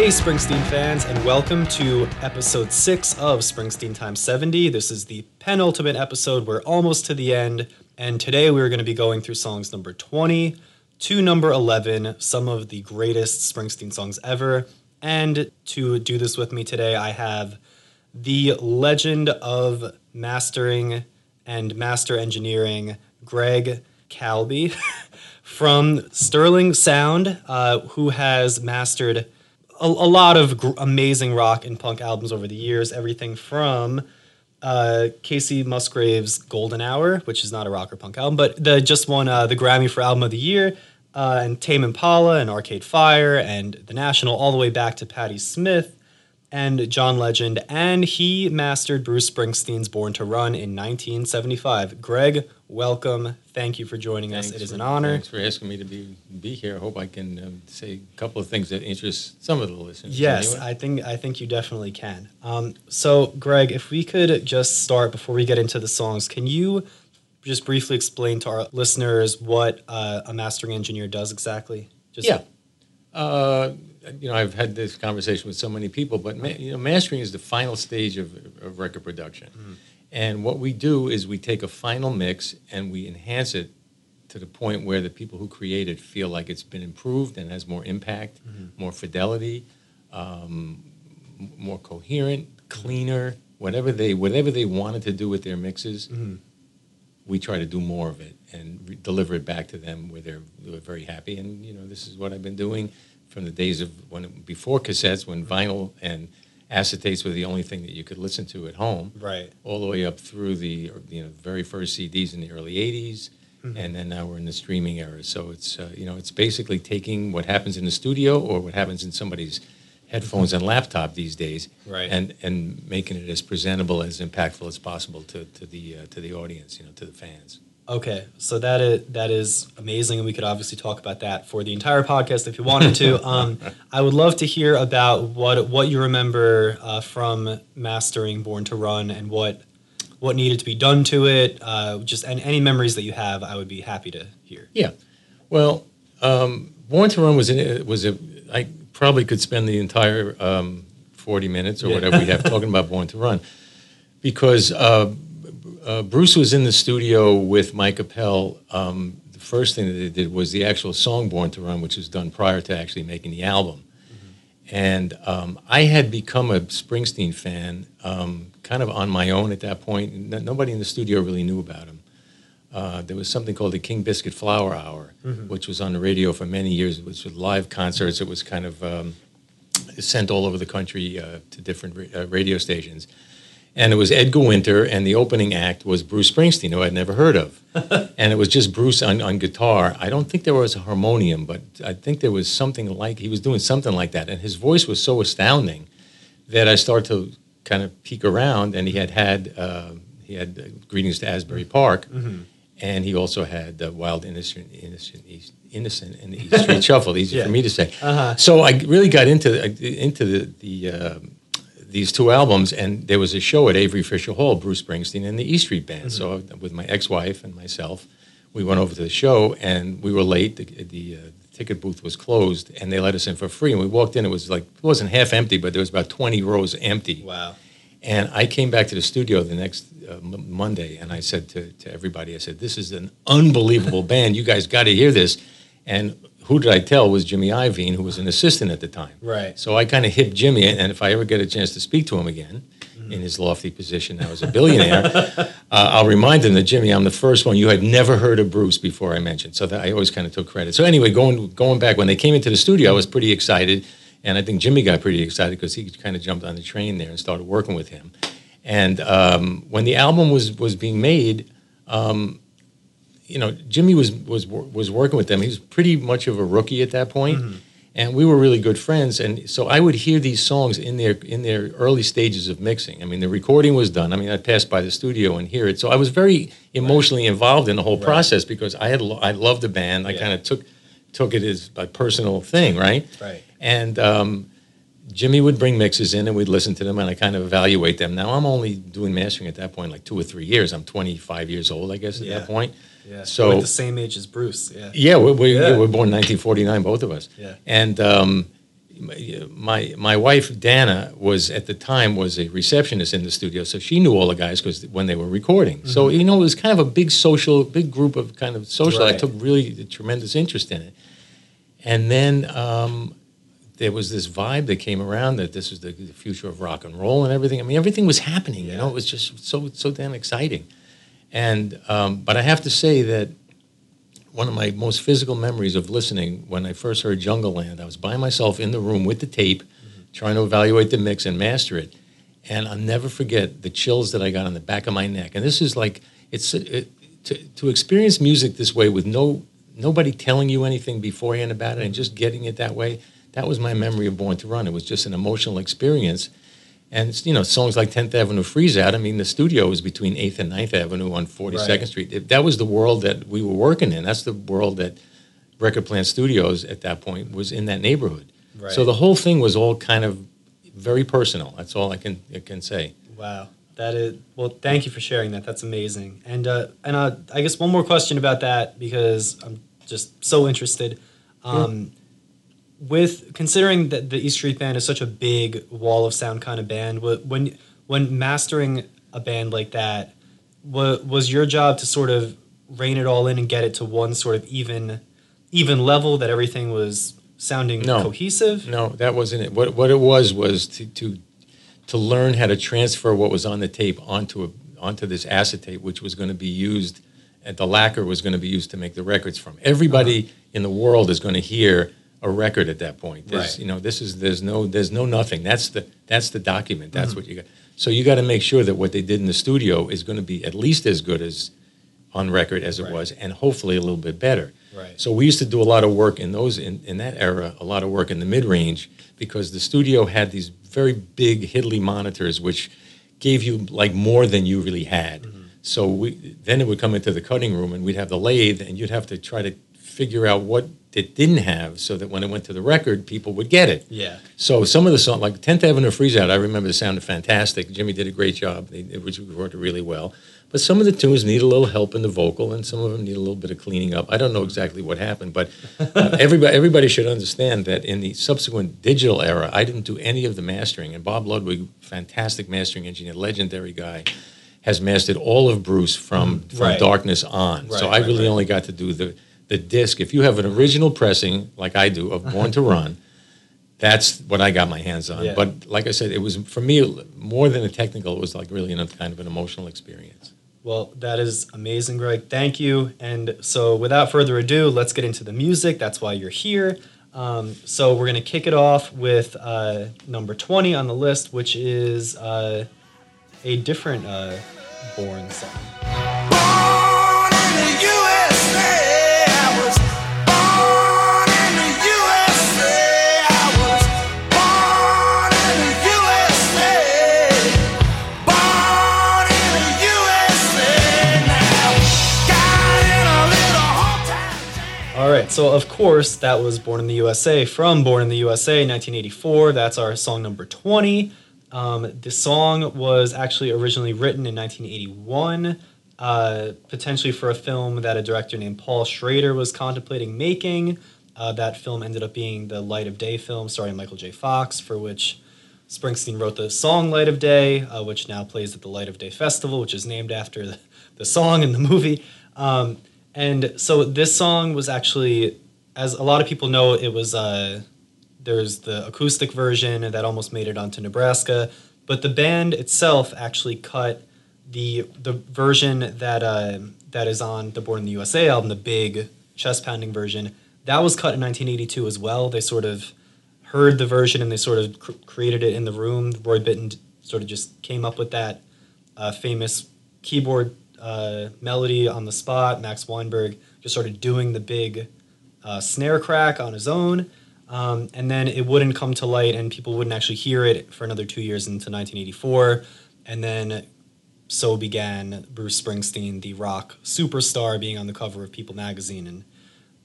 Hey, Springsteen fans, and welcome to episode 6 of Springsteen Times 70. This is the penultimate episode. We're almost to the end, and today we're going to be going through songs number 20 to number 11, some of the greatest Springsteen songs ever. And to do this with me today, I have the legend of mastering and master engineering, Greg Calbi from Sterling Sound, uh, who has mastered a, a lot of gr- amazing rock and punk albums over the years. Everything from uh, Kacey Musgraves' Golden Hour, which is not a rock or punk album, but the just won uh, the Grammy for Album of the Year, uh, and Tame Impala and Arcade Fire and The National, all the way back to Patti Smith and John Legend, and he mastered Bruce Springsteen's Born to Run in 1975. Greg, welcome. Thank you for joining us. It is for, an honor. Thanks for asking me to be be here. I hope I can um, say a couple of things that interest some of the listeners. Yes, anyway. I think I think you definitely can. Um, so, Greg, if we could just start before we get into the songs, can you just briefly explain to our listeners what uh, a mastering engineer does exactly? Just yeah. Uh, you know, I've had this conversation with so many people, but ma- you know, mastering is the final stage of, of record production. Mm-hmm. And what we do is we take a final mix and we enhance it to the point where the people who create it feel like it's been improved and has more impact, Mm-hmm. more fidelity, um, more coherent, cleaner, whatever they whatever they wanted to do with their mixes. Mm-hmm. We try to do more of it and re- deliver it back to them where they're, they're very happy. And you know, this is what I've been doing from the days of when before cassettes, when vinyl and acetates were the only thing that you could listen to at home Right. all the way up through the you know very first CDs in the early '80s, Mm-hmm. and then now we're in the streaming era. So it's uh, you know it's basically taking what happens in the studio or what happens in somebody's headphones and laptop these days, Right. and and making it as presentable as impactful as possible to to the uh, to the audience, you know, to the fans. Okay, so that is that is amazing, and we could obviously talk about that for the entire podcast if you wanted to. Um, I would love to hear about what what you remember uh, from mastering Born to Run and what what needed to be done to it. Uh, just and any memories that you have, I would be happy to hear. Yeah, well, um, Born to Run was an, was a I probably could spend the entire um, forty minutes or Yeah. whatever we have talking about Born to Run, because uh, uh, Bruce was in the studio with Mike Appel. Um, the first thing that they did was the actual song Born to Run, which was done prior to actually making the album. And um, I had become a Springsteen fan um, kind of on my own at that point. N- nobody in the studio really knew about him. Uh, there was something called the King Biscuit Flower Hour, which was on the radio for many years. It was live concerts. It was kind of um, sent all over the country uh, to different ra- uh, radio stations. And it was Edgar Winter, and the opening act was Bruce Springsteen, who I'd never heard of. and it was just Bruce on, on guitar. I don't think there was a harmonium, but I think there was something like, he was doing something like that. And his voice was so astounding that I started to kind of peek around, and he had had, uh, he had uh, Greetings to Asbury Park, and he also had uh, Wild Innocent, Innocent, East, Innocent and the East Street Shuffle, easy Yeah. for me to say. So I really got into, into the, the uh, these two albums, and there was a show at Avery Fisher Hall, Bruce Springsteen and the E Street Band. So with my ex-wife and myself, we went over to the show, and we were late. The, the uh, ticket booth was closed, and they let us in for free. And we walked in; it was like it wasn't half empty, but there was about twenty rows empty. Wow. And I came back to the studio the next uh, m- Monday, and I said to, to everybody, I said, "This is an unbelievable band. You guys got to hear this." And who did I tell was Jimmy Iovine, who was an assistant at the time. Right. So I kind of hit Jimmy, and if I ever get a chance to speak to him again, in his lofty position now as a billionaire, uh, I'll remind him that Jimmy, I'm the first one you had never heard of Bruce before I mentioned. So that I always kind of took credit. So anyway, going going back when they came into the studio, I was pretty excited, and I think Jimmy got pretty excited because he kind of jumped on the train there and started working with him. And um, when the album was was being made. Um, you know, Jimmy was was was working with them. He was pretty much of a rookie at that point. point, and we were really good friends. And so I would hear these songs in their in their early stages of mixing. I mean, the recording was done. I mean, I passed by the studio and hear it. So I was very emotionally involved in the whole process because I had I loved the band. I Yeah. kind of took took it as a personal thing, right? Right. And um, Jimmy would bring mixes in and we'd listen to them and I kind of evaluate them. Now I'm only doing mastering at that point like two or three years. I'm 25 years old, I guess, at Yeah. that point. Yeah. So We're like the same age as Bruce. Yeah. yeah, we, we, Yeah. yeah, we're born 1949, both of us. Yeah. And um, my my wife Dana was at the time was a receptionist in the studio, so she knew all the guys because when they were recording. So you know, it was kind of a big social, big group of kind of social. I Mm-hmm. Took really a tremendous interest in it. And then um, there was this vibe that came around that this was the, the future of rock and roll and everything. I mean, everything was happening. You know, it was just so so damn exciting. And um, but I have to say that one of my most physical memories of listening when I first heard Jungleland, I was by myself in the room with the tape, trying to evaluate the mix and master it. And I'll never forget the chills that I got on the back of my neck. And this is like it's it, to to experience music this way with no nobody telling you anything beforehand about it and just getting it that way. That was my memory of Born to Run. It was just an emotional experience. And you know, songs like 10th Avenue Freeze Out. I mean, the studio was between 8th and 9th Avenue on 42nd Right. Street. That was the world that we were working in. That's the world that Record Plant Studios at that point was in that neighborhood. Right. So the whole thing was all kind of very personal. That's all I can I can say. Wow, that is well. Thank you for sharing that. That's amazing. And uh, and uh, I guess one more question about that because I'm just so interested. Um, With considering that the East Street Band is such a big wall of sound kind of band, when when mastering a band like that, wa- was your job to sort of rein it all in and get it to one sort of even even level that everything was sounding No. cohesive? No, that wasn't it. What what it was was to to to learn how to transfer what was on the tape onto a onto this acetate, which was going to be used, and the lacquer was going to be used to make the records from. Everybody uh-huh. in the world is going to hear a record at that point. There's, Right. You know, this is there's no there's no nothing. That's the that's the document. Mm-hmm. That's what you got. So you got to make sure that what they did in the studio is going to be at least as good as on record as it Right. was, and hopefully a little bit better. Right. So we used to do a lot of work in those in, in that era, a lot of work in the mid range because the studio had these very big Hidley monitors, which gave you like more than you really had. Mm-hmm. So we then it would come into the cutting room and we'd have the lathe and you'd have to try to figure out what it didn't have so that when it went to the record, people would get it. Yeah. So some of the songs, like 10th Avenue Freeze Out, I remember it sounded fantastic. Jimmy did a great job. They, it was recorded really well. But some of the tunes need a little help in the vocal, and some of them need a little bit of cleaning up. I don't know exactly what happened, but uh, everybody, everybody should understand that in the subsequent digital era, I didn't do any of the mastering. And Bob Ludwig, fantastic mastering engineer, legendary guy, has mastered all of Bruce from, from Right. Darkness on. Right, so I right, really only got to do the, the disc. If you have an original pressing, like I do, of Born to Run, that's what I got my hands on. Yeah. But like I said, it was for me more than a technical. It was like really a kind of an emotional experience. Well, that is amazing, Greg. Thank you. And so, without further ado, let's get into the music. That's why you're here. Um, so, we're going to kick it off with uh, number 20 on the list, which is uh, a different uh, Born song. Born right. So, of course, that was Born in the USA from Born in the USA 1984. That's our song number 20. Um, the song was actually originally written in 1981, uh, potentially for a film that a director named Paul Schrader was contemplating making. Uh, that film ended up being the Light of Day film starring Michael J. Fox, for which Springsteen wrote the song Light of Day, uh, which now plays at the Light of Day Festival, which is named after the, the song in the movie. Um, and so this song was actually, as a lot of people know, it was uh, there's the acoustic version that almost made it onto Nebraska, but the band itself actually cut the the version that uh, that is on the Born in the USA album, the big chest pounding version. That was cut in 1982 as well. They sort of heard the version and they sort of cr- created it in the room. Roy Bittan sort of just came up with that uh, famous keyboard uh, melody on the spot. Max Weinberg just started doing the big uh, snare crack on his own. Um, and then it wouldn't come to light, and people wouldn't actually hear it for another two years into 1984. And then so began Bruce Springsteen, the rock superstar, being on the cover of People magazine. And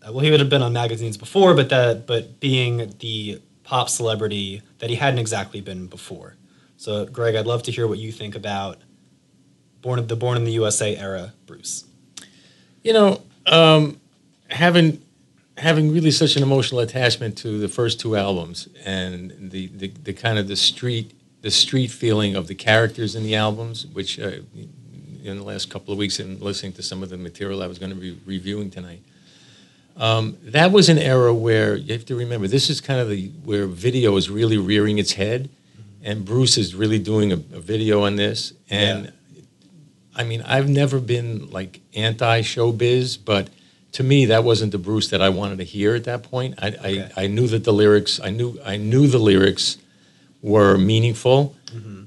uh, well, he would have been on magazines before, but that but being the pop celebrity that he hadn't exactly been before. So, Greg, I'd love to hear what you think about born the Born in the USA era, Bruce. You know, um, having having really such an emotional attachment to the first two albums and the, the, the kind of the street the street feeling of the characters in the albums, which uh, in the last couple of weeks and listening to some of the material I was going to be reviewing tonight. Um, that was an era where you have to remember this is kind of the where video is really rearing its head, and Bruce is really doing a, a video on this. And I mean, I've never been like anti showbiz, but to me, that wasn't the Bruce that I wanted to hear at that point. I, Okay. I, I knew that the lyrics, I knew, I knew the lyrics were meaningful,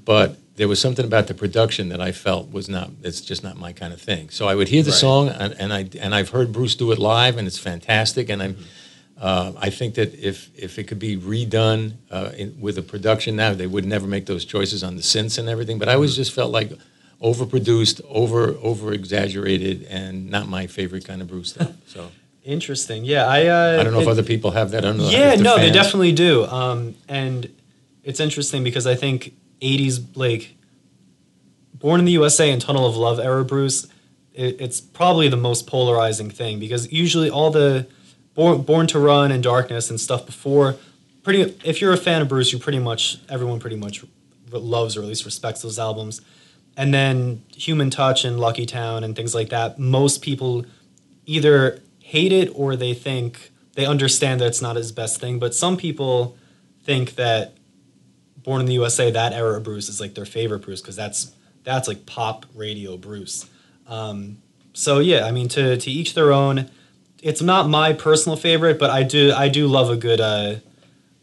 but there was something about the production that I felt was not. It's just not my kind of thing. So I would hear the Right. song, and, and I and I've heard Bruce do it live, and it's fantastic. And I'm, uh, I think that if if it could be redone uh, in, with a production now, they would never make those choices on the synths and everything. But I always just felt like overproduced, over over exaggerated, and not my favorite kind of Bruce stuff. So Interesting. Yeah, I. Uh, I don't know if other people have that. I don't know. Yeah, no, they definitely do. Um, and it's interesting because I think '80s like Born in the USA and Tunnel of Love era Bruce, it, it's probably the most polarizing thing because usually all the Born, Born to Run and Darkness and stuff before, pretty. If you're a fan of Bruce, you pretty much everyone pretty much loves or at least respects those albums. And then Human Touch and Lucky Town and things like that. Most people either hate it or they think they understand that it's not his best thing. But some people think that Born in the USA, that era of Bruce is like their favorite Bruce because that's that's like pop radio Bruce. Um, so yeah, I mean to to each their own. It's not my personal favorite, but I do I do love a good uh,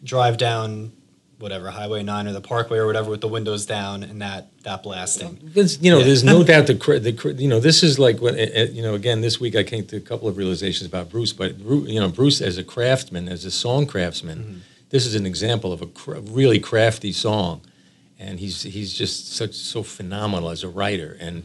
drive down whatever Highway Nine or the Parkway or whatever with the windows down and that that blasting. There's, you know, Yeah. there's no doubt the, the you know this is like when uh, uh, you know again this week I came to a couple of realizations about Bruce, but you know Bruce as a craftsman, as a song craftsman, this is an example of a cr- really crafty song, and he's he's just such so phenomenal as a writer. And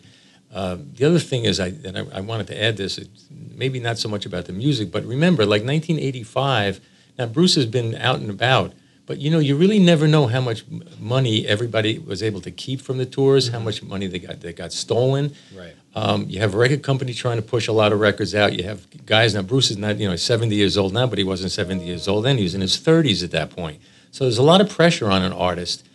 uh, the other thing is I and I, I wanted to add this, it's maybe not so much about the music, but remember like 1985. Now Bruce has been out and about. But you know, you really never know how much money everybody was able to keep from the tours, how much money they got that got stolen. Right. Um, you have a record company trying to push a lot of records out. You have guys now. Bruce is not you know 70 years old now, but he wasn't 70 years old then. He was in his 30s at that point. So there's a lot of pressure on an artist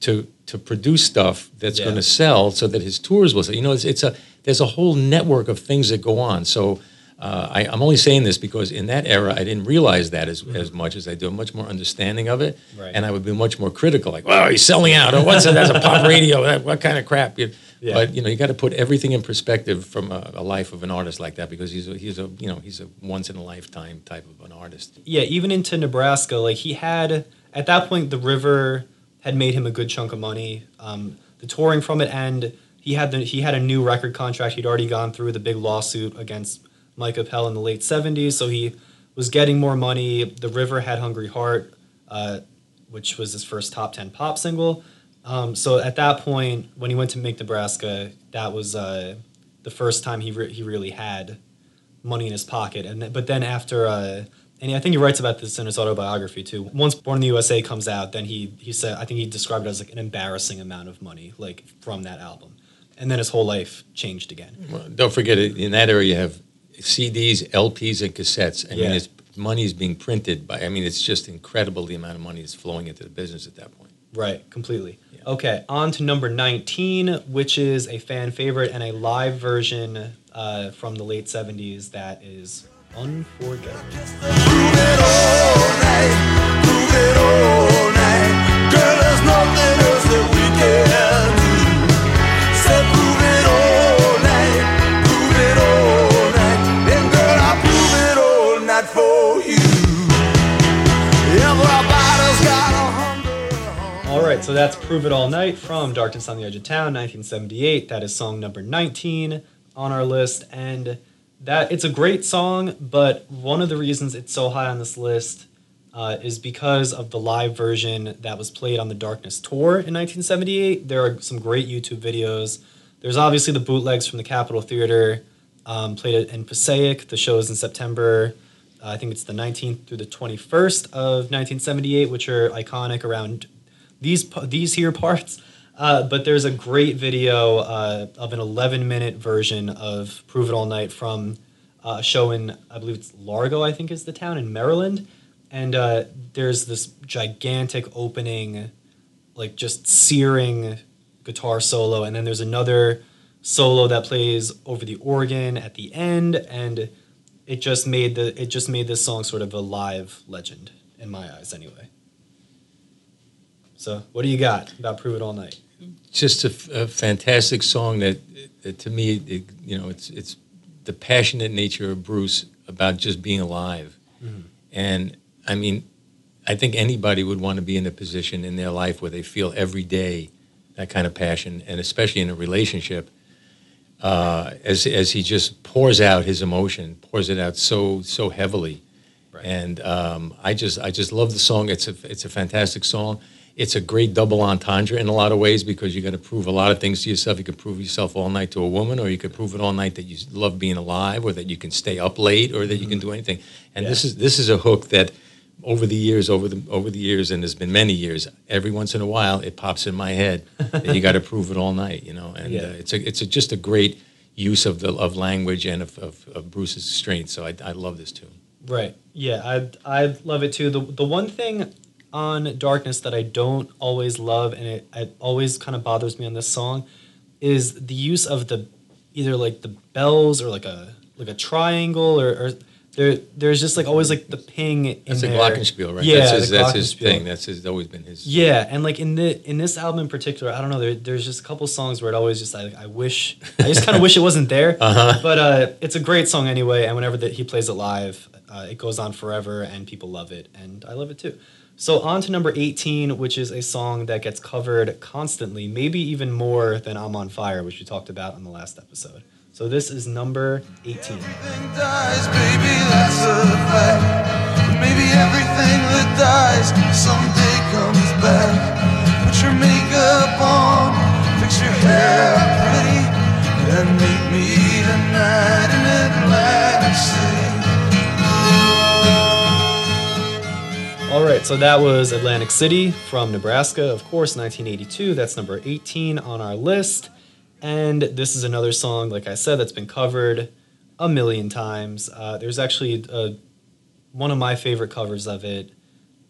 to to produce stuff that's Yeah. going to sell, so that his tours will sell. You know, it's, it's a there's a whole network of things that go on. So. Uh, I, I'm only saying this because in that era I didn't realize that as, as much as I do. Much more understanding of it. Right. and I would be much more critical. Like, "Well, he's selling out. Oh, what's that? That's a pop radio. That, what kind of crap?" You- Yeah. But you know, you got to put everything in perspective from a, a life of an artist like that because he's a, he's a you know he's a once in a lifetime type of an artist. yeah, even into Nebraska, like he had at that point, the river had made him a good chunk of money. Um, the touring from it, and he had the he had a new record contract. He'd already gone through the big lawsuit against Mike Appel in the late '70s, so he was getting more money. The River had "Hungry Heart," uh, which was his first top ten pop single. Um, so at that point, when he went to make Nebraska, that was uh, the first time he re- he really had money in his pocket. And but then after, uh, and I think he writes about this in his autobiography too. Once Born in the USA comes out, then he he said I think he described it as like an embarrassing amount of money like from that album, and then his whole life changed again. Well, don't forget. In that area, you have CDs, LPs, and cassettes. I Yeah. mean, it's money is being printed by. I mean, it's just incredible the amount of money that's flowing into the business at that point. Right, completely. Okay, on to number 19, which is a fan favorite and a live version uh, from the late 70s that is unforgettable. So that's Prove It All Night from Darkness on the Edge of Town, 1978. That is song number 19 on our list. And that it's a great song, but one of the reasons it's so high on this list uh, is because of the live version that was played on the Darkness tour in 1978. There are some great YouTube videos. There's obviously the bootlegs from the Capitol Theater, um, played in Passaic. The show is in September. I think it's the 19th through the 21st of 1978, which are iconic around these these here parts. Uh, but there's a great video uh, of an 11 minute version of Prove It All Night from uh, a show in, I believe it's Largo, I think is the town in Maryland. And uh, there's this gigantic opening, like just searing guitar solo. And then there's another solo that plays over the organ at the end. And it just made the it just made this song sort of a live legend in my eyes anyway. So what do you got about Prove It All Night? just a, f- a fantastic song that, that to me, it, you know, it's it's the passionate nature of Bruce about just being alive, and I mean, I think anybody would want to be in a position in their life where they feel every day that kind of passion, and especially in a relationship, uh, as as he just pours out his emotion, pours it out so so heavily, and um, I just I just love the song. It's a it's a fantastic song. It's a great double entendre in a lot of ways because you got to prove a lot of things to yourself. You can prove yourself all night to a woman, or you could prove it all night that you love being alive, or that you can stay up late, or that you can do anything. And this is this is a hook that over the years, over the over the years, and there's been many years. Every once in a while, it pops in my head that you got to prove it all night, you know. And Yeah. uh, it's a it's a, just a great use of the of language and of, of, of Bruce's strength. So I, I love this tune. Right. Yeah, I I love it too. The the one thing on Darkness that I don't always love and it, it always kind of bothers me on this song is the use of the either like the bells or like a like a triangle or, or there there's just like always like the ping in That's a there. glockenspiel, right? Yeah, that's his, that's his thing. That's his always been his. Yeah, and like in the in this album in particular, I don't know. There, there's just a couple songs where it always just I, I wish I just kind of wish it wasn't there. Uh-huh. But uh, it's a great song anyway, and whenever that he plays it live, uh, it goes on forever, and people love it, and I love it too. So on to number 18, which is a song that gets covered constantly, maybe even more than "I'm on Fire," which we talked about on the last episode. So this is number 18. Everything All right, so that was Atlantic City from Nebraska, of course, 1982. That's number 18 on our list. And this is another song, like I said, that's been covered a million times. Uh, there's actually uh one of my favorite covers of it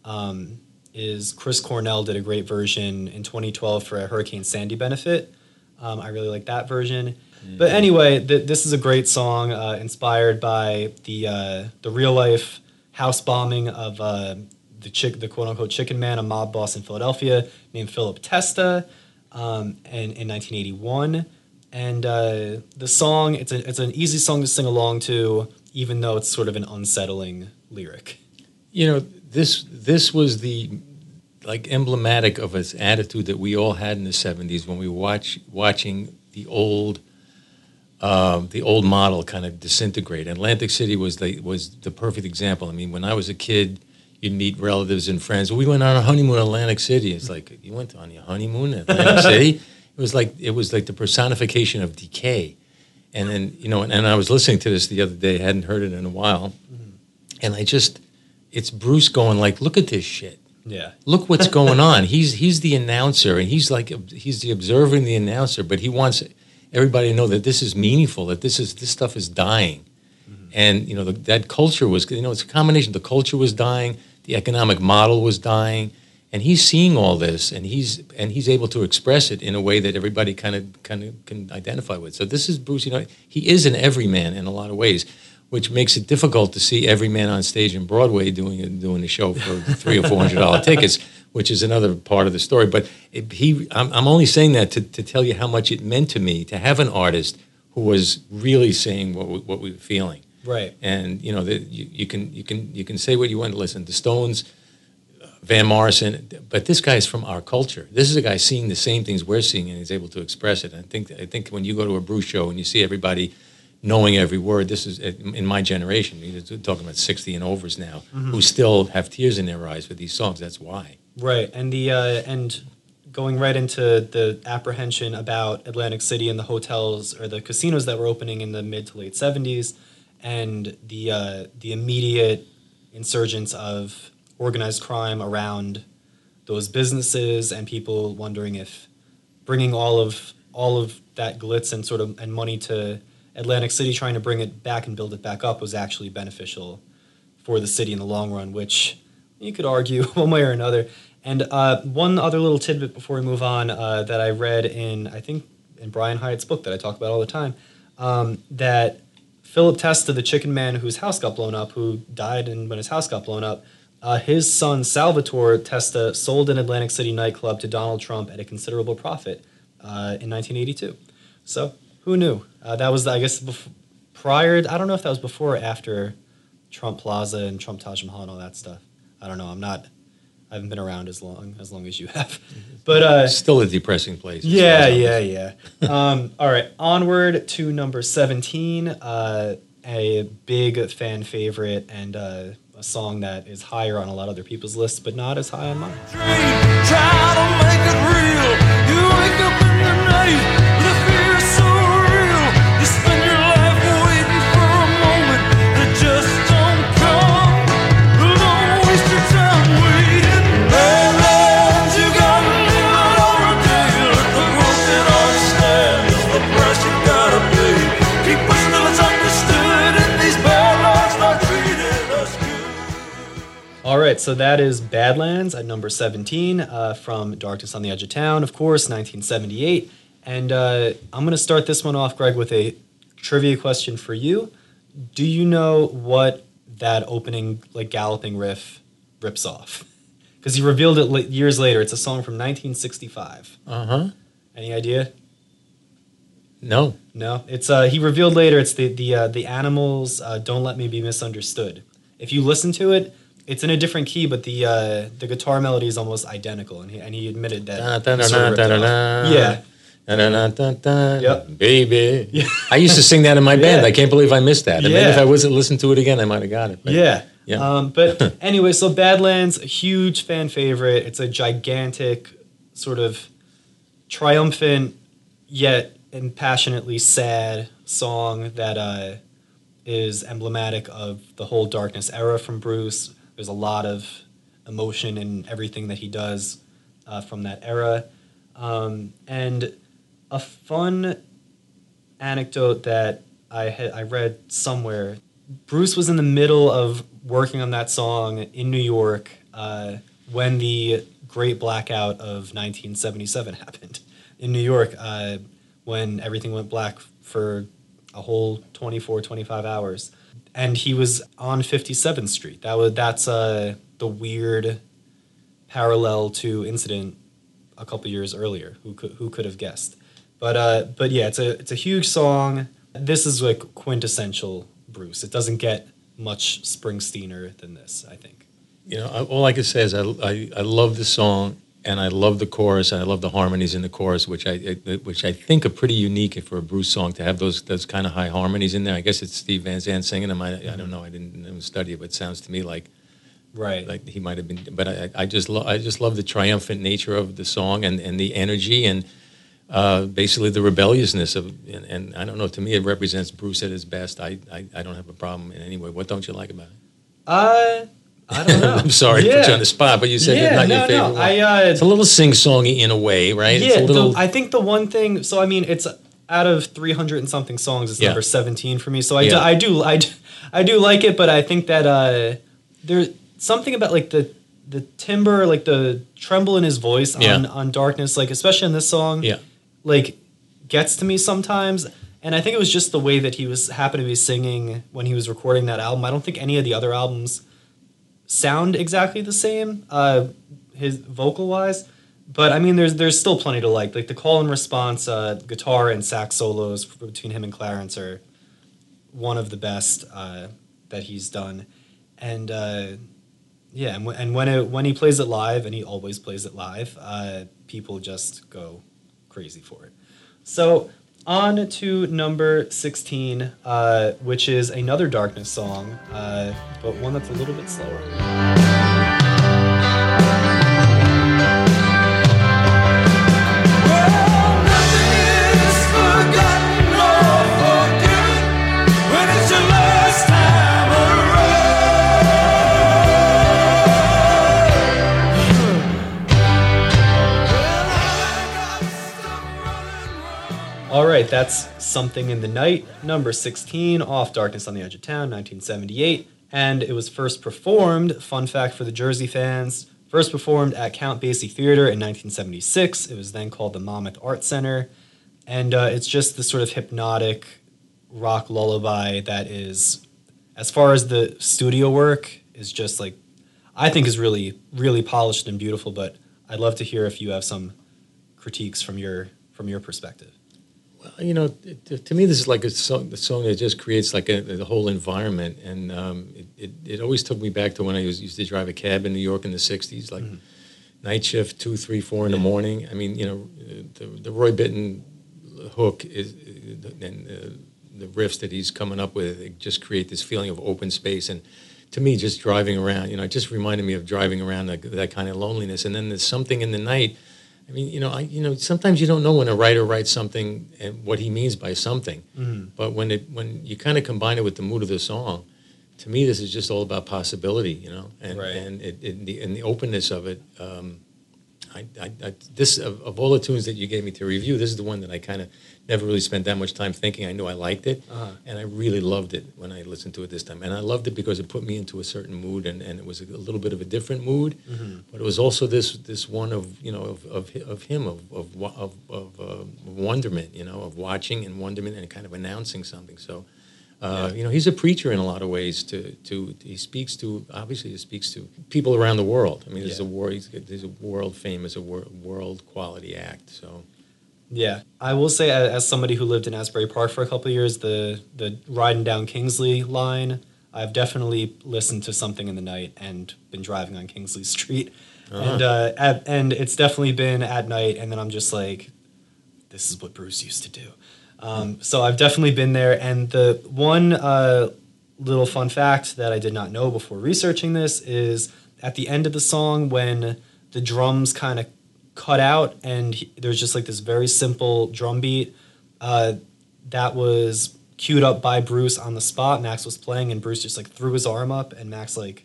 um, is Chris Cornell did a great version in 2012 for a Hurricane Sandy benefit. Um, I really like that version. But anyway, th- this is a great song uh, inspired by the uh, the real life house bombing of uh, the chick, the quote unquote chicken man, a mob boss in Philadelphia named Philip Testa, um, and in 1981. And uh, the song, it's a, it's an easy song to sing along to, even though it's sort of an unsettling lyric. You know, this this was the like emblematic of this attitude that we all had in the '70s when we watch watching the old um, the old model kind of disintegrate. Atlantic City was the was the perfect example. I mean, when I was a kid, you'd meet relatives and friends. We went on a honeymoon in Atlantic City. It's like you went on your honeymoon in Atlantic City. It was like it was like the personification of decay. And then you know, and, and I was listening to this the other day. I hadn't heard it in a while, mm-hmm. and I just it's Bruce going like, look at this shit Yeah. look what's going on. He's he's the announcer, and he's like he's the observer and the announcer, but he wants everybody to know that this is meaningful, that this is this stuff is dying, and you know the, that culture was you know it's a combination. The culture was dying, the economic model was dying, and he's seeing all this, and he's and he's able to express it in a way that everybody kind of kind of can identify with. So this is Bruce. You know, he is an everyman in a lot of ways, which makes it difficult to see every man on stage in Broadway doing a, doing a show for three or four hundred dollar tickets, which is another part of the story. But it, he, I'm, I'm only saying that to, to tell you how much it meant to me to have an artist who was really saying what what we were feeling. Right. And you know, the, you, you can you can you can say what you want to listen. The Stones, Van Morrison, but this guy's from our culture. This is a guy seeing the same things we're seeing, and he's able to express it. I think I think when you go to a Bruce show and you see everybody knowing every word, this is in my generation. You're talking about sixty and overs now, who still have tears in their eyes with these songs. That's why. Right, and the uh, and going right into the apprehension about Atlantic City and the hotels or the casinos that were opening in the mid to late seventies, and the uh, the immediate insurgence of organized crime around those businesses and people wondering if bringing all of all of that glitz and sort of and money to Atlantic City, trying to bring it back and build it back up, was actually beneficial for the city in the long run, which you could argue one way or another. And uh, one other little tidbit before we move on uh, that I read in, I think, in Brian Hiatt's book that I talk about all the time, um, that Philip Testa, the chicken man whose house got blown up, who died in, when his house got blown up, uh, his son Salvatore Testa sold an Atlantic City nightclub to Donald Trump at a considerable profit uh, in 1982. So who knew? Uh, that was, I guess, prior. I don't know if that was before or after Trump Plaza and Trump Taj Mahal and all that stuff. I don't know. I'm not. I haven't been around as long as long as you have. But uh, Still a depressing place. as far yeah, as yeah, yeah. um, all right, onward to number 17, uh, a big fan favorite and uh, a song that is higher on a lot of other people's lists, but not as high on mine. So that is Badlands at number 17 uh, from Darkness on the Edge of Town, of course, 1978. And uh, I'm going to start this one off, Greg, with a trivia question for you. Do you know what that opening, like galloping riff, rips off? Because he revealed it la- years later. It's a song from 1965. Uh huh. Any idea? No. No, it's uh, he revealed later. It's the the uh, the animals. Uh, Don't let me be misunderstood. If you listen to it, it's in a different key, but the uh, the guitar melody is almost identical, and he and he admitted that. he sort of ripped it off. Yeah, Yep. Baby. Yeah. I used to sing that in my band. Yeah. I can't believe I missed that. And maybe if I wasn't listened to it again, I might have got it. But yeah, Yeah. Um, but anyway, so Badlands, a huge fan favorite. It's a gigantic, sort of triumphant yet impassionately sad song that uh, is emblematic of the whole darkness era from Bruce. There's a lot of emotion in everything that he does uh, from that era. Um, and a fun anecdote that I had I read somewhere. Bruce was in the middle of working on that song in New York uh, when the Great Blackout of 1977 happened in New York. Uh, when everything went black for a whole 24, 25 hours, and he was on 57th Street. That was that's uh, the weird parallel to incident a couple years earlier. Who could who could have guessed? But uh, but yeah, it's a it's a huge song. This is like quintessential Bruce. It doesn't get much Springsteener than this, I think. You know, I- all I can say is I, I, I love the song and I love the chorus and I love the harmonies in the chorus, which I, I which I think are pretty unique for a Bruce song to have those those kind of high harmonies in there. I guess it's Steve Van Zandt singing them. I, I don't know. I didn't, didn't study it, but it sounds to me like Right. like he might have been. But I, I just lo- I just love the triumphant nature of the song and, and the energy and uh, basically the rebelliousness of and, and I don't know. To me, it represents Bruce at his best. I, I, I don't have a problem in any way. What don't you like about it? uh, I don't know. I'm sorry to put you on the spot, but you said Yeah, it's not no, your favorite no. I uh, it's a little sing-songy in a way, right? yeah. it's a little. the- I think the one thing. So I mean, it's out of 300 and something songs, it's Yeah. number 17 for me. So I, Yeah. do, I do I do I do like it, but I think that uh, there's something about like the the timbre, like the tremble in his voice on Yeah. on Darkness, like especially in this song, Yeah. like gets to me sometimes. And I think it was just the way that he was happened to be singing when he was recording that album. I don't think any of the other albums sound exactly the same, uh, his vocal wise. But I mean, there's there's still plenty to like. Like the call and response uh, guitar and sax solos between him and Clarence are one of the best uh, that he's done. And uh, yeah, and, w- and when it when he plays it live, and he always plays it live, uh, people just go crazy for it. So on to number sixteen, uh, which is another Darkness song, uh, but one that's a little bit slower. All right, that's Something in the Night, number 16, off Darkness on the Edge of Town, 1978. And it was first performed, fun fact for the Jersey fans, first performed at Count Basie Theater in 1976. It was then called the Monmouth Art Center. And uh, it's just the sort of hypnotic rock lullaby that is, as far as the studio work, is just like, I think is really, really polished and beautiful. But I'd love to hear if you have some critiques from your from your perspective. You know, to, to me, this is like a song, the song that just creates like a, the whole environment, and um, it, it, it always took me back to when I was, used to drive a cab in New York in the '60s, like night shift, two, three, four in the morning. I mean, you know, the, the Roy Bittan hook is, and uh, the riffs that he's coming up with, it just create this feeling of open space and. To me, just driving around, you know, it just reminded me of driving around that kind of loneliness. And then there's something in the night I mean, you know, I you know sometimes you don't know when a writer writes something and what he means by something, but when it when you kind of combine it with the mood of the song, to me this is just all about possibility, you know, and Right. and it, it, the and the openness of it. Um, I, I, I this of, of all the tunes that you gave me to review, this is the one that I kind of never really spent that much time thinking. I knew I liked it, and I really loved it when I listened to it this time. And I loved it because it put me into a certain mood, and, and it was a, little bit of a different mood. But it was also this this one of you know of of, of him of of of, of uh, wonderment, you know, of watching and wonderment and kind of announcing something. So. Uh, You know, he's a preacher in a lot of ways. To, to he speaks to obviously he speaks to people around the world. I mean, there's Yeah. a world. He's, he's a world famous, a wor- world quality act. So Yeah, I will say, as somebody who lived in Asbury Park for a couple of years, the the riding down Kingsley line, I've definitely listened to something in the night and been driving on Kingsley Street, and uh, at, and it's definitely been at night, and then I'm just like, this is what Bruce used to do. Um, so I've definitely been there, and the one uh, little fun fact that I did not know before researching this is at the end of the song when the drums kind of cut out and he, there's just like this very simple drum beat uh, that was queued up by Bruce on the spot. Max was playing and Bruce just like threw his arm up and Max like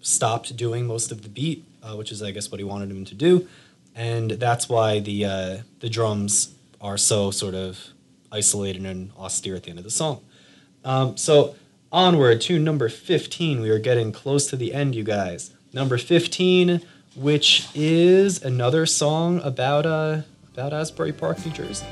stopped doing most of the beat, uh, which is I guess what he wanted him to do, and that's why the uh, the drums are so sort of isolated and austere at the end of the song. Um, so onward to number 15. We are getting close to the end, you guys. Number 15, which is another song about uh about Asbury Park, New Jersey.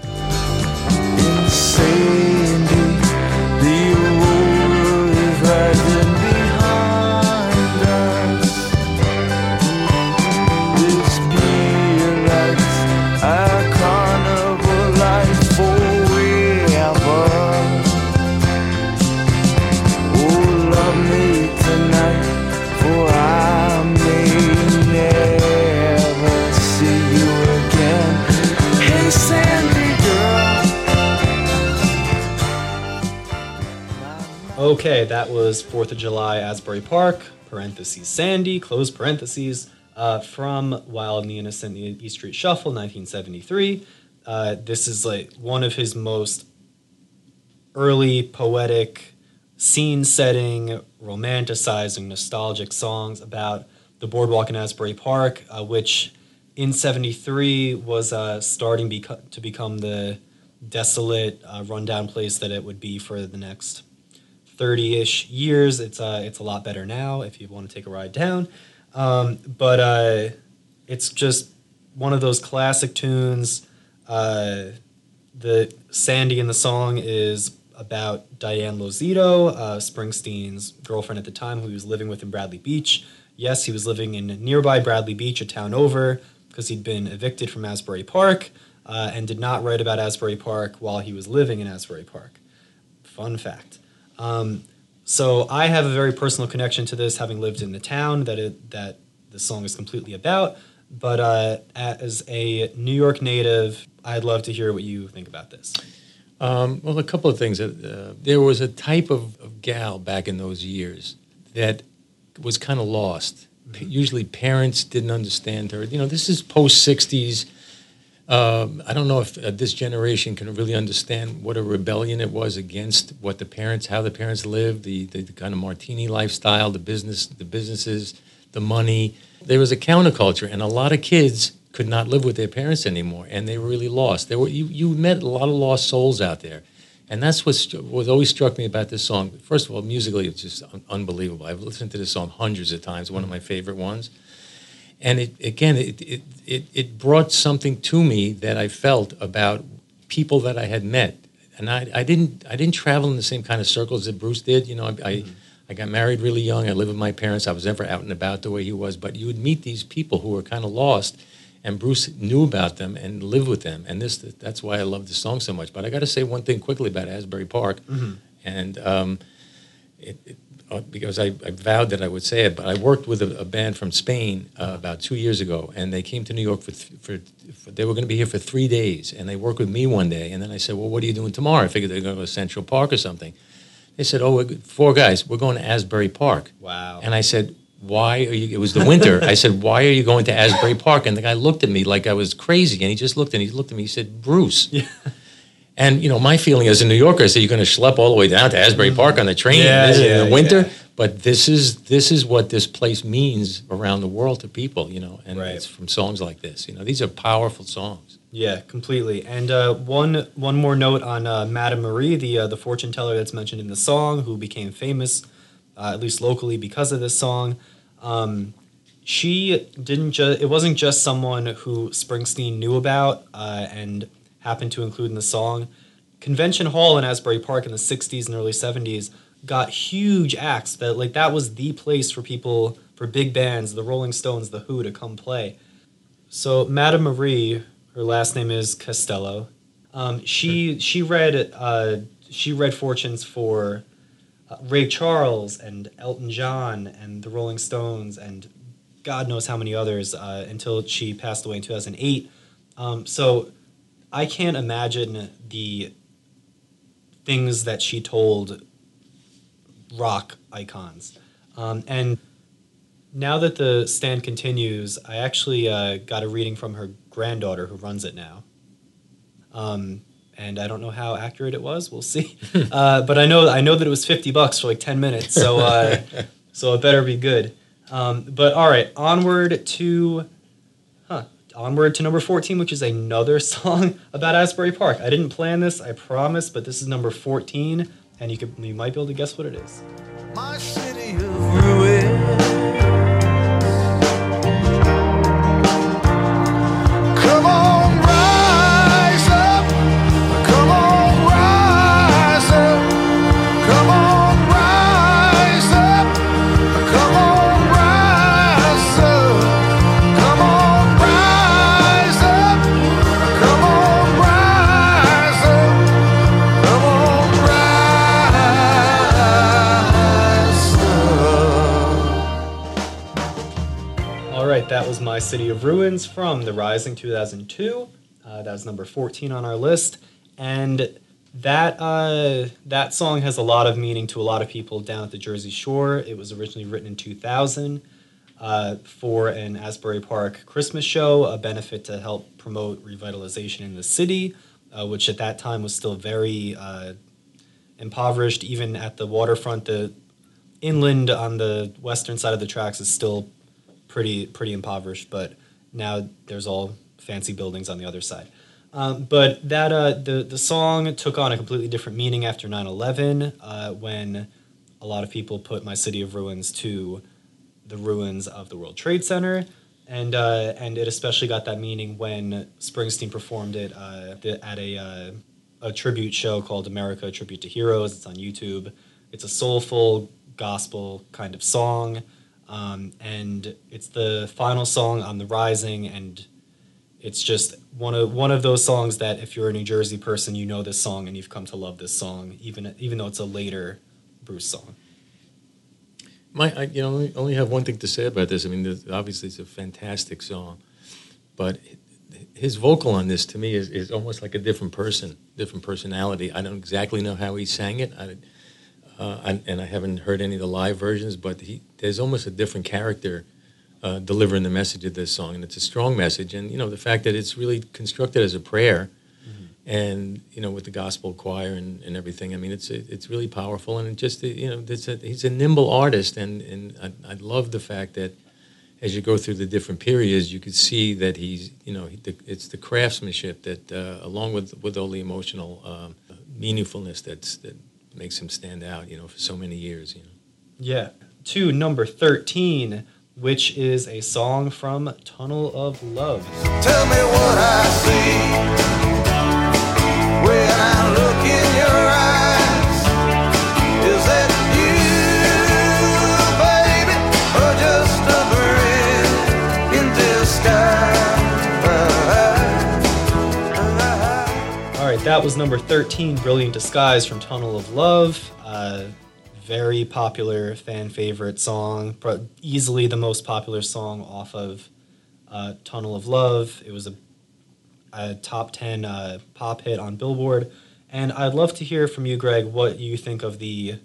Okay, that was Fourth of July, Asbury Park, parentheses Sandy, close parentheses, uh, from Wild and the Innocent, the East Street Shuffle, 1973. Uh, this is like one of his most early poetic, scene setting, romanticizing, nostalgic songs about the boardwalk in Asbury Park, uh, which in 73 was uh, starting to become the desolate, uh, rundown place that it would be for the next 30-ish years. It's uh, it's a lot better now if you want to take a ride down. Um, but uh, it's just one of those classic tunes. Uh, the Sandy in the song is about Diane Lozito, uh, Springsteen's girlfriend at the time, who he was living with in Bradley Beach. Yes, he was living in nearby Bradley Beach, a town over, because he'd been evicted from Asbury Park uh, and did not write about Asbury Park while he was living in Asbury Park. Fun fact. Um, so I have a very personal connection to this, having lived in the town that it, that the song is completely about. But uh, as a New York native, I'd love to hear what you think about this. Um, well, a couple of things. Uh, there was a type of, of gal back in those years that was kind of lost. P- Usually, parents didn't understand her. You know, this is post '60s. Um, I don't know if uh, this generation can really understand what a rebellion it was against what the parents, how the parents lived, the, the, the kind of martini lifestyle, the business, the businesses, the money. There was a counterculture, and a lot of kids could not live with their parents anymore, and they were really lost. There were you, you met a lot of lost souls out there, and that's what what always struck me about this song. First of all, musically, it's just un- unbelievable. I've listened to this song hundreds of times. One of my favorite ones and it again it, it it it brought something to me that I felt about people that I had met, and I, I didn't I didn't travel in the same kind of circles that Bruce did. You know, I. I I got married really young. I lived with my parents. I was never out and about the way he was. But you would meet these people who were kind of lost, and Bruce knew about them and lived with them. And this that's why I love this song so much. But I got to say one thing quickly about Asbury Park, and um, it, it, because I, I vowed that I would say it, but I worked with a, a band from Spain uh, about two years ago, and they came to New York for, th- for, for they were going to be here for three days, and they worked with me one day, and then I said, well, what are you doing tomorrow? I figured they're going to go to Central Park or something. They said, oh, we're, four guys, we're going to Asbury Park. Wow. And I said, why are you? It was the winter. I said, why are you going to Asbury Park? And the guy looked at me like I was crazy, and he just looked and he looked at me. He said, Bruce. And you know, my feeling as a New Yorker is that you're going to schlep all the way down to Asbury Park on the train. Yeah, yeah, in the winter. yeah. But this is this is what this place means around the world to people, you know, and Right. it's from songs like this. You know, these are powerful songs. Yeah, completely. And uh, one one more note on uh, Madame Marie, the uh, the fortune teller that's mentioned in the song, who became famous, uh, at least locally, because of this song. Um, she didn't just. It wasn't just someone who Springsteen knew about uh, and happened to include in the song. Convention Hall in Asbury Park in the '60s and early '70s got huge acts. That like that was the place for people for big bands, the Rolling Stones, the Who, to come play. So Madame Marie, her last name is Castello. Um, she she read uh, she read fortunes for uh, Ray Charles and Elton John and the Rolling Stones and God knows how many others uh, until she passed away in 2008. Um, so I can't imagine the things that she told rock icons. Um, and now that the stand continues, I actually uh, got a reading from her granddaughter who runs it now. Um, and I don't know how accurate it was. We'll see. uh, but I know I know that it was fifty bucks for like ten minutes. So uh, so it better be good. Um, but all right, onward to? Onward to number fourteen, which is another song about Asbury Park. I didn't plan this, I promise, but this is number fourteen, and you could you might be able to guess what it is. City of Ruins from The Rising 2002. Uh, that was number 14 on our list. And that, uh, that song has a lot of meaning to a lot of people down at the Jersey Shore. It was originally written in 2000 uh, for an Asbury Park Christmas show, a benefit to help promote revitalization in the city, uh, which at that time was still very uh, impoverished. Even at the waterfront, the inland on the western side of the tracks is still pretty pretty impoverished, but now there's all fancy buildings on the other side. Um, but that uh, the the song took on a completely different meaning after 9/11, uh, when a lot of people put "My City of Ruins" to the ruins of the World Trade Center. And, uh, and it especially got that meaning when Springsteen performed it uh, at a, uh, a tribute show called America Tribute to Heroes. It's on YouTube. It's a soulful gospel kind of song. Um, and it's the final song on The Rising. And it's just one of one of those songs that if you're a New Jersey person, you know this song and you've come to love this song, even even though it's a later Bruce song. My, I, you know, only, only have one thing to say about this. I mean, there's- obviously, it's a fantastic song, but his vocal on this to me is, is almost like a different person, different personality. I don't exactly know how he sang it, I, uh, I, and I haven't heard any of the live versions, but he, there's almost a different character uh, delivering the message of this song, and it's a strong message. And you know, the fact that it's really constructed as a prayer, and you know, with the gospel choir and, and everything. I mean, it's it's really powerful, and it just you know, a, he's a nimble artist, and and I, I love the fact that as you go through the different periods, you could see that he's you know, he, the, it's the craftsmanship that, uh, along with with all the emotional um, meaningfulness that's that makes him stand out. You know, for so many years. You know. Yeah. To number thirteen, which is a song from Tunnel of Love. Tell me what I see when I look in your eyes. That was number 13, Brilliant Disguise from Tunnel of Love. Very popular fan favorite song, easily the most popular song off of uh, Tunnel of Love. It was a, a top 10 uh, pop hit on Billboard. And I'd love to hear from you, Greg, what you think of the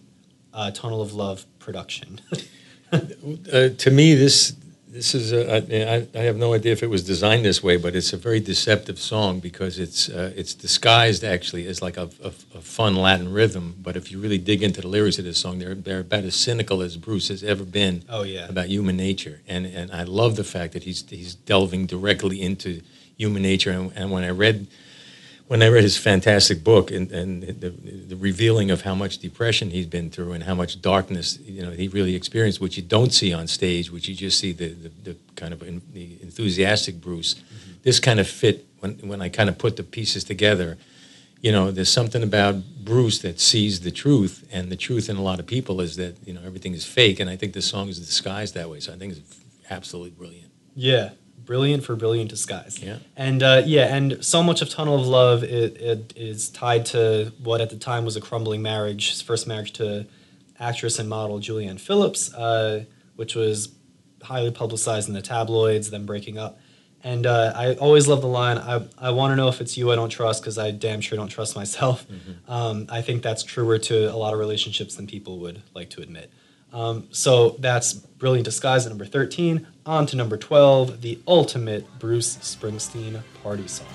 uh, Tunnel of Love production. Uh, to me, this this is a, I, I have no idea if it was designed this way, but it's a very deceptive song because it's uh, it's disguised actually as like a, a, a fun Latin rhythm. But if you really dig into the lyrics of this song, they're they're about as cynical as Bruce has ever been. Oh, yeah. about human nature, and and I love the fact that he's he's delving directly into human nature. And, and when I read when I read his fantastic book and, and the, the revealing of how much depression he's been through and how much darkness you know he really experienced, which you don't see on stage, which you just see the, the, the kind of in, the enthusiastic Bruce. Mm-hmm. This kind of fit when when I kind of put the pieces together. You know, there's something about Bruce that sees the truth, and the truth in a lot of people is that you know everything is fake, and I think this song is disguised that way. So I think it's absolutely brilliant. Yeah, brilliant for brilliant disguise. Yeah. and uh, yeah, and so much of Tunnel of Love it, it is tied to what at the time was a crumbling marriage, his first marriage to actress and model Julianne Phillips, uh, which was highly publicized in the tabloids, them breaking up. And uh, I always love the line, I, I want to know if it's you I don't trust because I damn sure don't trust myself. Um, I think that's truer to a lot of relationships than people would like to admit. Um, so that's Brilliant Disguise at number 13. On to number 12, the ultimate Bruce Springsteen party song.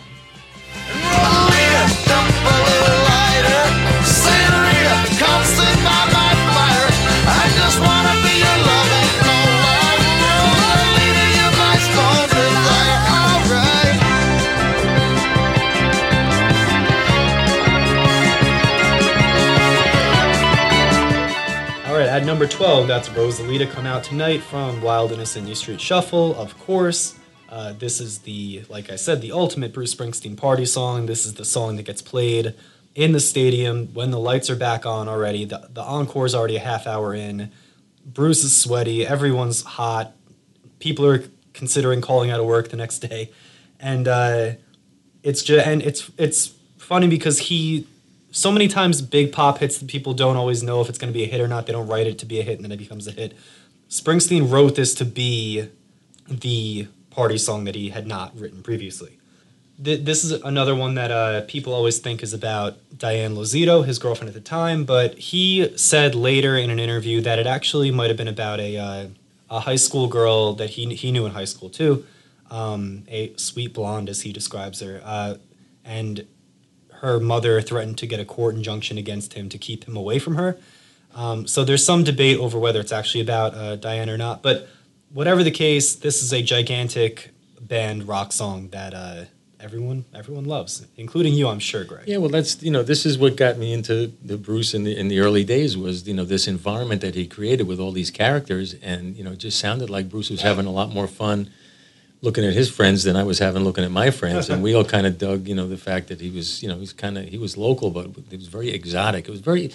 Number 12, that's Rosalita Come Out Tonight from Wild Innocent New Street Shuffle, of course. Uh, this is the, like I said, the ultimate Bruce Springsteen party song. This is the song that gets played in the stadium when the lights are back on already. The, the encore is already a half hour in. Bruce is sweaty. Everyone's hot. People are considering calling out of work the next day. And uh, it's just, and it's, it's funny because he so many times big pop hits that people don't always know if it's going to be a hit or not. They don't write it to be a hit and then it becomes a hit. Springsteen wrote this to be the party song that he had not written previously. Th- This is another one that uh, people always think is about Diane Lozito, his girlfriend at the time, but he said later in an interview that it actually might have been about a, uh, a high school girl that he, he knew in high school too, um, a sweet blonde as he describes her. Uh, and her mother threatened to get a court injunction against him to keep him away from her. Um, so there's some debate over whether it's actually about uh, Diane or not. But whatever the case, this is a gigantic band rock song that uh, everyone everyone loves, including you, I'm sure, Greg. Yeah, well, that's you know, this is what got me into the Bruce in the in the early days was you know this environment that he created with all these characters, and you know, it just sounded like Bruce was having a lot more fun looking at his friends than I was having looking at my friends, and we all kind of dug you know the fact that he was you know he's kind of he was local, but it was very exotic. It was very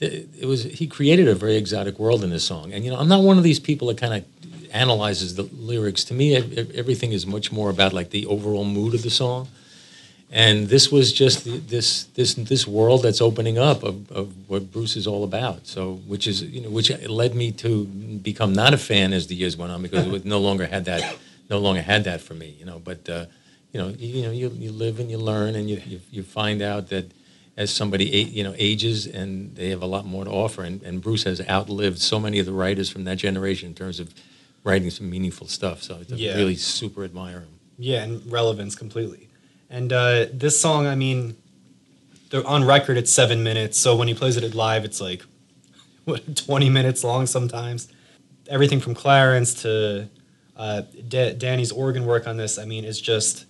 it was he created a very exotic world in this song, and you know, I'm not one of these people that kind of analyzes the lyrics. To me, everything is much more about like the overall mood of the song. And this was just the, this this this world that's opening up of, of what Bruce is all about. So, which is you know, which led me to become not a fan as the years went on because it no longer had that no longer had that for me. You know, but uh, you know, you, you know, you, you live and you learn and you, you you find out that as somebody you know ages and they have a lot more to offer. And, and Bruce has outlived so many of the writers from that generation in terms of writing some meaningful stuff. So I Yeah. really super admire him. Yeah, and relevance completely. And uh, this song, I mean, on record it's seven minutes. So when he plays it live, it's like what twenty minutes long sometimes. Everything from Clarence to uh, Da- Danny's organ work on this, I mean, is just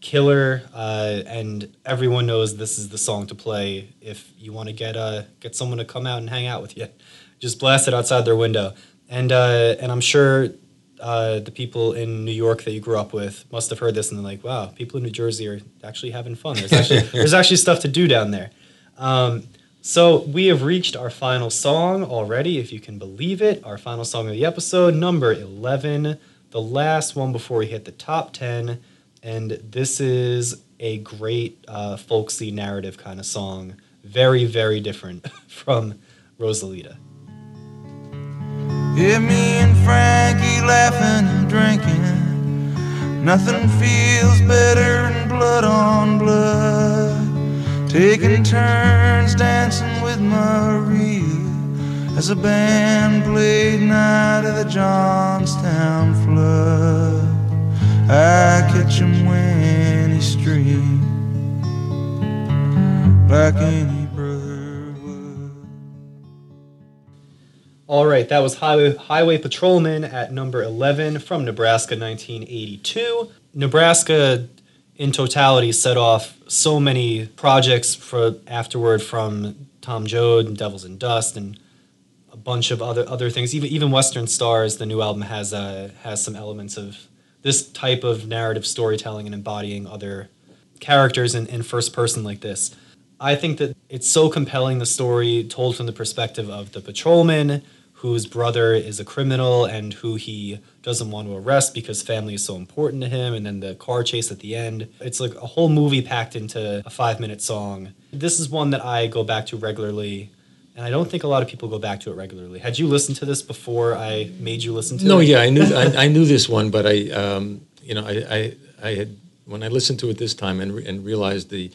killer. Uh, and everyone knows this is the song to play if you want to get uh, get someone to come out and hang out with you. Just blast it outside their window. And uh, and I'm sure uh, the people in New York that you grew up with must have heard this and they're like, wow, people in New Jersey are actually having fun. There's actually there's actually stuff to do down there. Um, so we have reached our final song already, if you can believe it. Our final song of the episode, number eleven, the last one before we hit the top ten, and this is a great uh, folksy narrative kind of song. Very very different from Rosalita. Yeah, me and Frankie laughing and drinking. Nothing feels better than blood on blood. Taking turns dancing with Maria as a band played Night of the Johnstown Flood. I catch him when he streams like any brother would. All right, that was Highway, Highway Patrolman at number 11 from Nebraska 1982. Nebraska, in totality, set off so many projects for afterward from Tom Joad and Devils and Dust and bunch of other other things. Even even Western Stars, the new album has uh, has some elements of this type of narrative storytelling and embodying other characters in, in first person like this. I think that it's so compelling the story told from the perspective of the patrolman whose brother is a criminal and who he doesn't want to arrest because family is so important to him and then the car chase at the end it's like a whole movie packed into a 5 minute song this is one that I go back to regularly and I don't think a lot of people go back to it regularly had you listened to this before I made you listen to No, it No, yeah, I knew I, I knew this one, but I, um, you know, I, I, I had when I listened to it this time and, re- and realized the,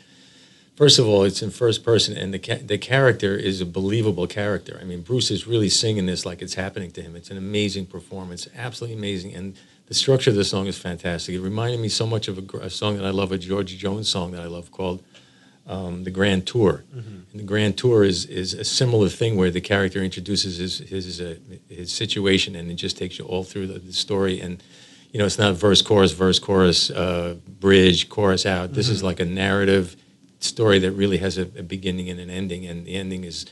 first of all, it's in first person, and the ca- the character is a believable character. I mean, Bruce is really singing this like it's happening to him. It's an amazing performance, absolutely amazing, and the structure of the song is fantastic. It reminded me so much of a, a song that I love, a George Jones song that I love called um, the Grand Tour. And the Grand Tour is is a similar thing where the character introduces his his uh, his situation and it just takes you all through the, the story. And you know, it's not verse chorus verse chorus uh, bridge chorus out. This is like a narrative story that really has a, a beginning and an ending, and the ending is.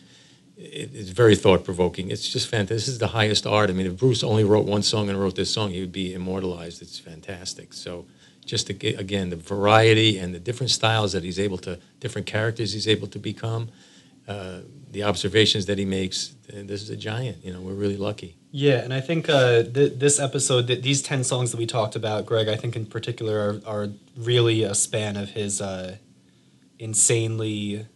it- It's very thought provoking. It's just fantastic. This is the highest art. I mean, if Bruce only wrote one song and wrote this song, he would be immortalized. It's fantastic. So, just to again the variety and the different styles that he's able to different characters he's able to become uh, the observations that he makes this is a giant you know we're really lucky Yeah, and I think uh, th- this episode, th- these 10 songs that we talked about, Greg, I think in particular are, are really a span of his uh, insanely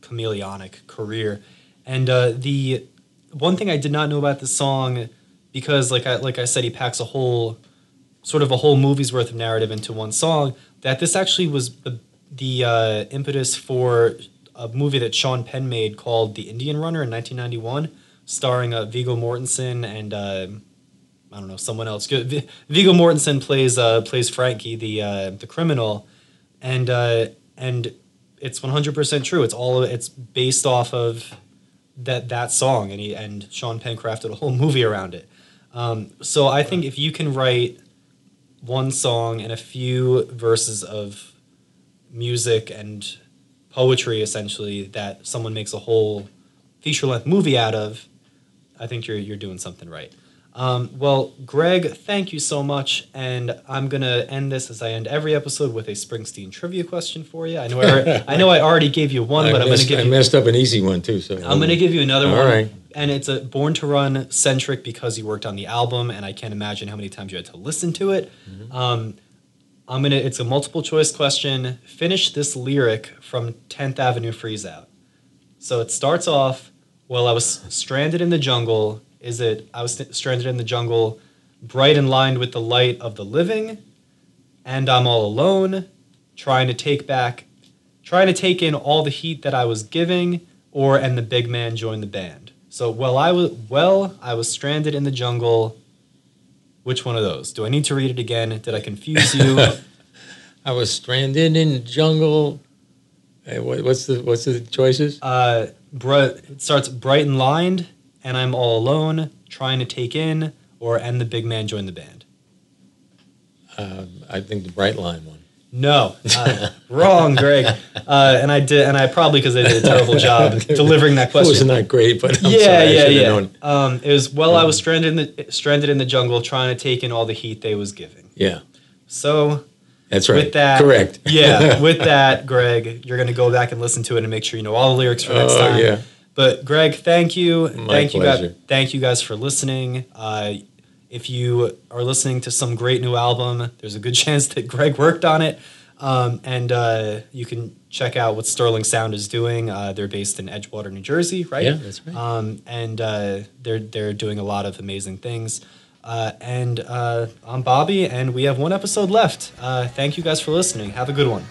chameleonic career. And uh, the one thing I did not know about this song, because like I, like I said, he packs a whole, sort of a whole movie's worth of narrative into one song, that this actually was the, the uh, impetus for a movie that Sean Penn made called The Indian Runner in 1991, starring uh, Viggo Mortensen and uh, I don't know someone else. Vi- Viggo Mortensen plays uh, plays Frankie, the uh, the criminal, and uh, and it's 100% true. It's all it's based off of that that song, and he and Sean Penn crafted a whole movie around it. Um, so I think if you can write one song and a few verses of music and poetry, essentially, that someone makes a whole feature length movie out of, I think you're you're doing something right. Um, well, Greg, thank you so much, and I'm gonna end this as I end every episode with a Springsteen trivia question for you. I know I, I know I already gave you one, I, but I'm gonna I give you messed up an easy one too. So I'm gonna give you another All one, right. and it's a Born to Run centric because you worked on the album, and I can't imagine how many times you had to listen to it. Mm-hmm. Um, I'm gonna. It's a multiple choice question. Finish this lyric from 10th Avenue Freeze Out. So it starts off. Well, I was stranded in the jungle. Is it? I was st- stranded in the jungle, bright and lined with the light of the living, and I'm all alone, trying to take back, trying to take in all the heat that I was giving, or and the big man joined the band. So well, I was well, I was stranded in the jungle. Which one of those? Do I need to read it again? Did I confuse you? I was stranded in the jungle. Hey, what, what's the what's the choices? uh, br- it starts bright and lined, and I'm all alone, trying to take in, or and the big man joined the band. Uh, I think the bright line one. No, uh, wrong, Greg. Uh, and I did, and I probably because I did a terrible job delivering that question. It wasn't that great, but I'm yeah, sorry, yeah, yeah. Um, it was well, I was stranded in the stranded in the jungle, trying to take in all the heat they was giving. Yeah, So that's right. with that, correct. Yeah, with that, Greg, you're gonna go back and listen to it and make sure you know all the lyrics for next Oh, time. yeah. But Greg, thank you, My thank you, guys, thank you guys for listening. Uh, if you are listening to some great new album, there's a good chance that Greg worked on it. Um, and uh, you can check out what Sterling Sound is doing. Uh, they're based in Edgewater, New Jersey, right? Yeah, that's right. Um, and uh, they're they're doing a lot of amazing things. Uh, and uh, I'm Bobby, and we have one episode left. Uh, thank you guys for listening. Have a good one.